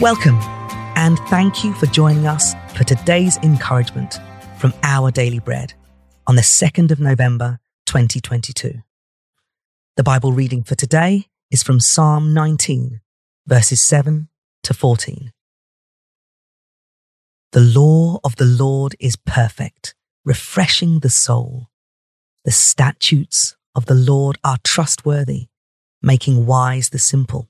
Welcome, and thank you for joining us for today's encouragement from Our Daily Bread on the 2nd of November, 2022. The Bible reading for today is from Psalm 19, verses 7 to 14. The law of the Lord is perfect, refreshing the soul. The statutes of the Lord are trustworthy, making wise the simple.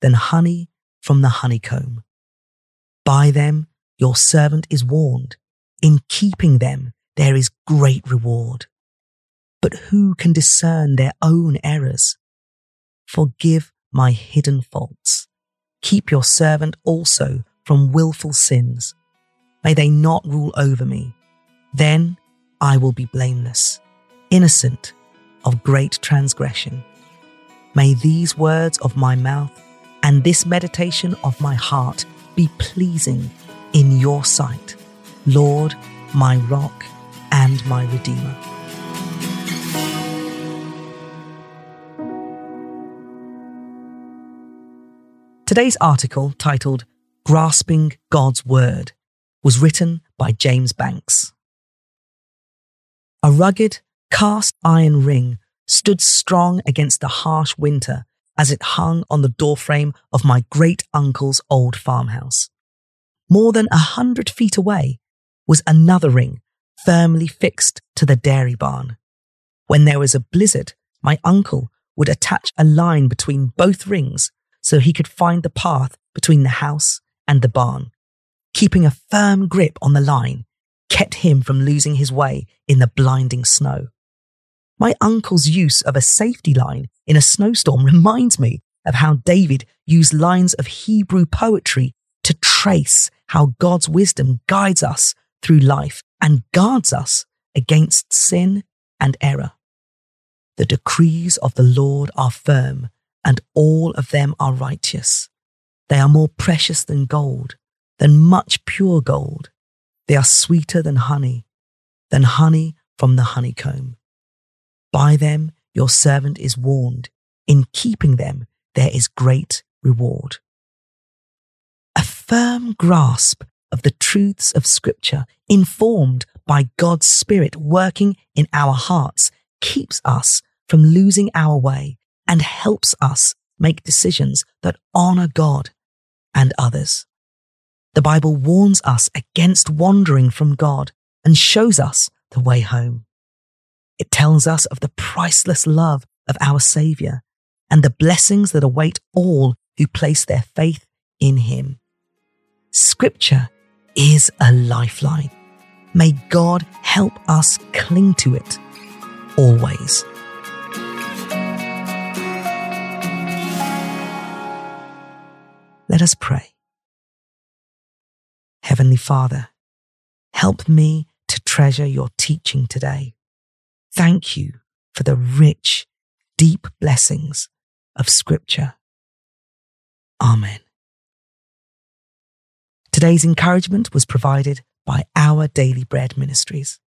than honey from the honeycomb. By them your servant is warned. In keeping them there is great reward. But who can discern their own errors? Forgive my hidden faults. Keep your servant also from wilful sins. May they not rule over me. Then I will be blameless, innocent of great transgression. May these words of my mouth and this meditation of my heart be pleasing in your sight, Lord, my rock and my redeemer. Today's article, titled Grasping God's Word, was written by James Banks. A rugged, cast iron ring stood strong against the harsh winter as it hung on the doorframe of my great uncle's old farmhouse. More than a hundred feet away was another ring firmly fixed to the dairy barn. When there was a blizzard, my uncle would attach a line between both rings so he could find the path between the house and the barn. Keeping a firm grip on the line kept him from losing his way in the blinding snow. My uncle's use of a safety line in a snowstorm reminds me of how David used lines of Hebrew poetry to trace how God's wisdom guides us through life and guards us against sin and error. The decrees of the Lord are firm, and all of them are righteous. They are more precious than gold, than much pure gold. They are sweeter than honey, than honey from the honeycomb. By them your servant is warned. In keeping them, there is great reward. A firm grasp of the truths of Scripture, informed by God's Spirit working in our hearts, keeps us from losing our way and helps us make decisions that honor God and others. The Bible warns us against wandering from God and shows us the way home. It tells us of the priceless love of our Savior and the blessings that await all who place their faith in Him. Scripture is a lifeline. May God help us cling to it always. Let us pray. Heavenly Father, help me to treasure your teaching today. Thank you for the rich, deep blessings of Scripture. Amen. Today's encouragement was provided by Our Daily Bread Ministries.